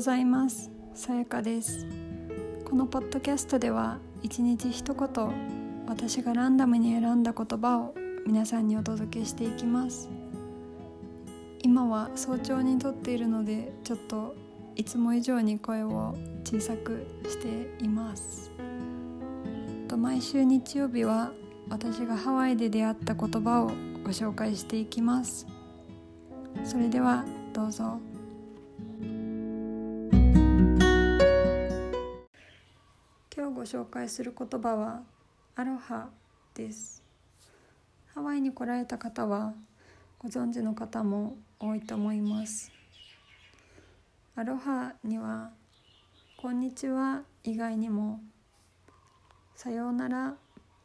ございます。さやかです。このポッドキャストでは一日一言私がランダムに選んだ言葉を皆さんにお届けしていきます。今は早朝に撮っているのでちょっといつも以上に声を小さくしています。と毎週日曜日は私がハワイで出会った言葉をご紹介していきます。それではどうぞ。ご紹介する言葉はアロハです。ハワイに来られた方はご存知の方も多いと思います。アロハにはこんにちは以外にもさようなら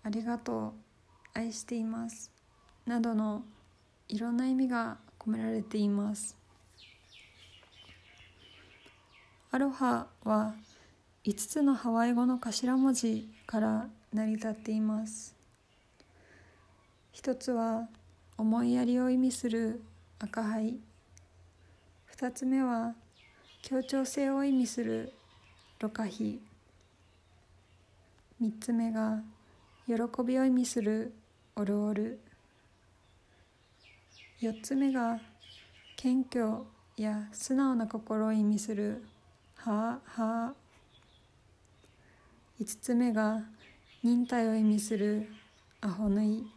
ありがとう愛しています。などのいろんな意味が込められています。アロハは5つのハワイ語の頭文字から成り立っています。一つは思いやりを意味する赤灰二つ目は協調性を意味するロカヒ三つ目が喜びを意味するオルオル。4つ目が謙虚や素直な心を意味するはあはあ5つ目が忍耐を意味するアホヌイ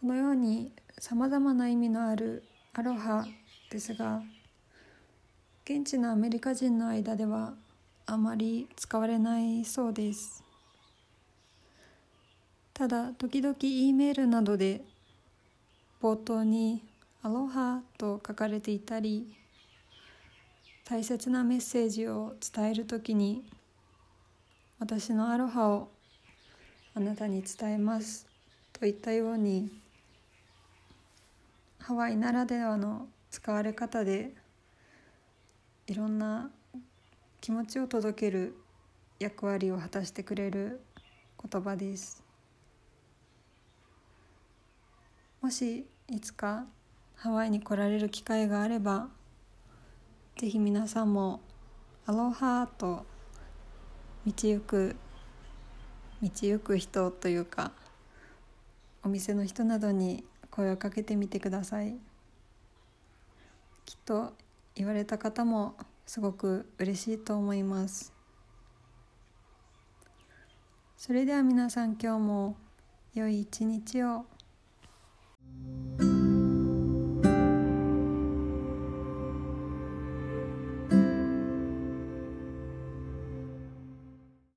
このようにさまざまな意味のあるアロハですが現地のアメリカ人の間ではあまり使われないそうです。ただ時々 E メールなどで冒頭に「アロハ」と書かれていたり大切なメッセージを伝える時に「私のアロハをあなたに伝えます」といったようにハワイならではの使われ方でいろんな気持ちを届ける役割を果たしてくれる言葉です。もしいつかハワイに来られる機会があればぜひ皆さんも「アロハ」と道行く道行く人というかお店の人などに声をかけてみてください。きっと言われた方もすごく嬉しいと思います。それでは皆さん今日も良い一日を。